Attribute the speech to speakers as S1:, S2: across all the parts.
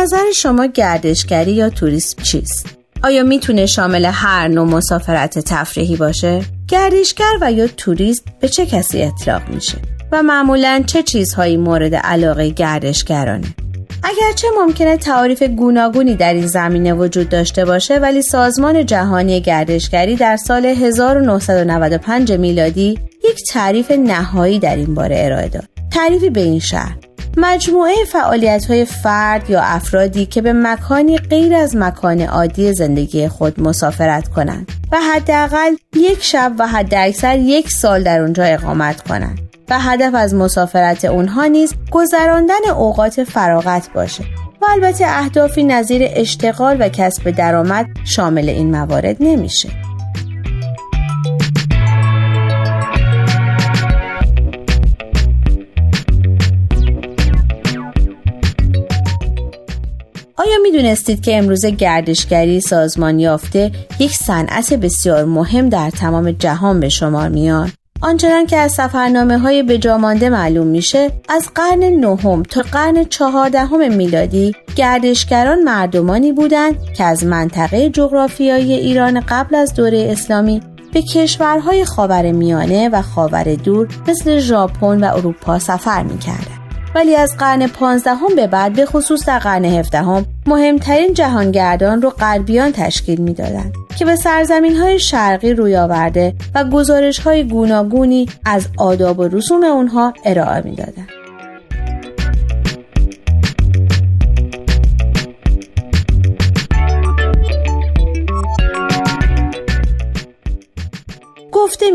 S1: نظر شما گردشگری یا توریسم چیست؟ آیا می‌تونه شامل هر نوع مسافرت تفریحی باشه؟ گردشگر و یا توریست به چه کسی اطلاق میشه؟ و معمولا چه چیزهایی مورد علاقه گردشگرانه؟ اگرچه ممکنه تعاریف گوناگونی در این زمینه وجود داشته باشه ولی سازمان جهانی گردشگری در سال 1995 میلادی یک تعریف نهایی در این باره ارائه داد. تعریفی به این شهر مجموعه فعالیت های فرد یا افرادی که به مکانی غیر از مکان عادی زندگی خود مسافرت کنند و حداقل یک شب و حداکثر یک سال در اونجا اقامت کنند و هدف از مسافرت اونها نیز گذراندن اوقات فراغت باشه و البته اهدافی نظیر اشتغال و کسب درآمد شامل این موارد نمیشه. آیا می دونستید که امروز گردشگری سازمان یافته یک صنعت بسیار مهم در تمام جهان به شمار میاد؟ آنچنان که از سفرنامه های بجامانده معلوم میشه از قرن نهم تا قرن چهاردهم میلادی گردشگران مردمانی بودند که از منطقه جغرافیایی ایران قبل از دوره اسلامی به کشورهای خاور میانه و خاور دور مثل ژاپن و اروپا سفر می‌کردند. ولی از قرن پانزدهم به بعد به خصوص در قرن هفدهم مهمترین جهانگردان رو غربیان تشکیل می‌دادند که به سرزمین های شرقی روی آورده و گزارش های گوناگونی از آداب و رسوم اونها ارائه می‌دادند.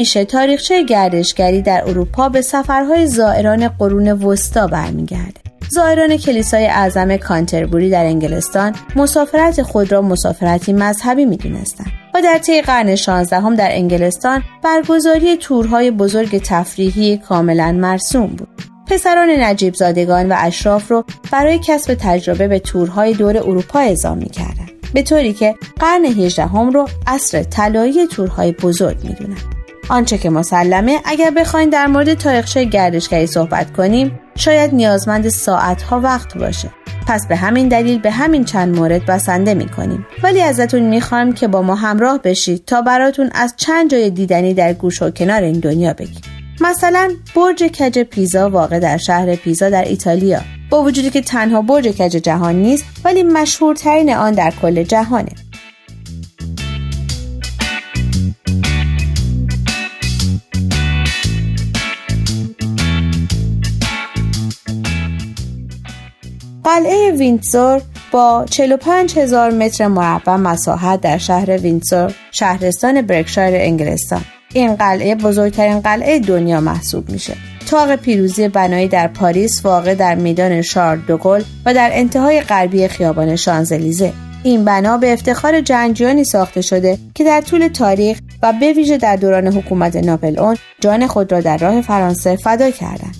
S1: گفته میشه تاریخچه گردشگری در اروپا به سفرهای زائران قرون وسطا برمیگرده. زائران کلیسای اعظم کانتربوری در انگلستان مسافرت خود را مسافرتی مذهبی می‌دونستند و در طی قرن 16 هم در انگلستان برگزاری تورهای بزرگ تفریحی کاملا مرسوم بود. پسران نجیب زادگان و اشراف رو برای کسب تجربه به تورهای دور اروپا اعزام می‌کردند. به طوری که قرن 18 هم رو عصر طلایی تورهای بزرگ می‌دونن. آنچه که مسلمه اگر بخواین در مورد تاریخچه گردشگری صحبت کنیم شاید نیازمند ساعتها وقت باشه. پس به همین دلیل به همین چند مورد بسنده می‌کنیم. ولی ازتون می‌خوایم که با ما همراه بشید تا براتون از چند جای دیدنی در گوش و کنار این دنیا بگیم. مثلا برج کج پیزا واقع در شهر پیزا در ایتالیا. با وجودی که تنها برج کج جهان نیست ولی مشهورترین آن در کل جهانه. قلعه ویندزور با 45 هزار متر مربع مساحت در شهر ویندزور شهرستان برکشایر انگلستان. این قلعه بزرگترین قلعه دنیا محسوب میشه. طاق پیروزی بنایی در پاریس واقع در میدان شارل دوگل و در انتهای غربی خیابان شانزلیزه این بنا به افتخار جنگجویانی ساخته شده که در طول تاریخ و به ویژه در دوران حکومت ناپلئون جان خود را در راه فرانسه فدا کردند.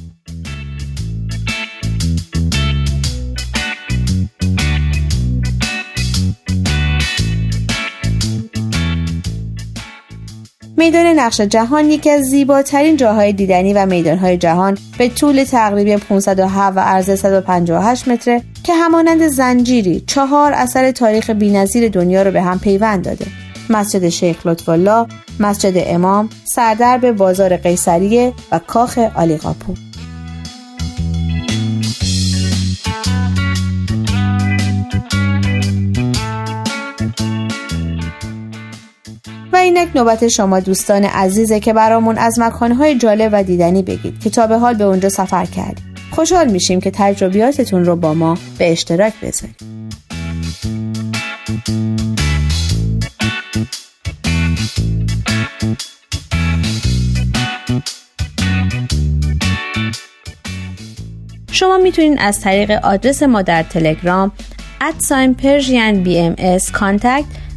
S1: میدان نقش جهان یکی از زیباترین جاهای دیدنی و میدانهای جهان به طول تقریبا 507 و عرض 158 متره که همانند زنجیری چهار اثر تاریخ بینظیر دنیا رو به هم پیوند داده. مسجد شیخ لطف الله، مسجد امام، سردرب بازار قیصریه و کاخ آلیقاپو اینک نوبت شما دوستان عزیزه که برامون از مکانهای جالب و دیدنی بگید که تا به حال به اونجا سفر کردید خوشحال میشیم که تجربیاتتون رو با ما به اشتراک بذارید. شما می‌تونید از طریق آدرس ما در تلگرام ادساین پرژین بی ام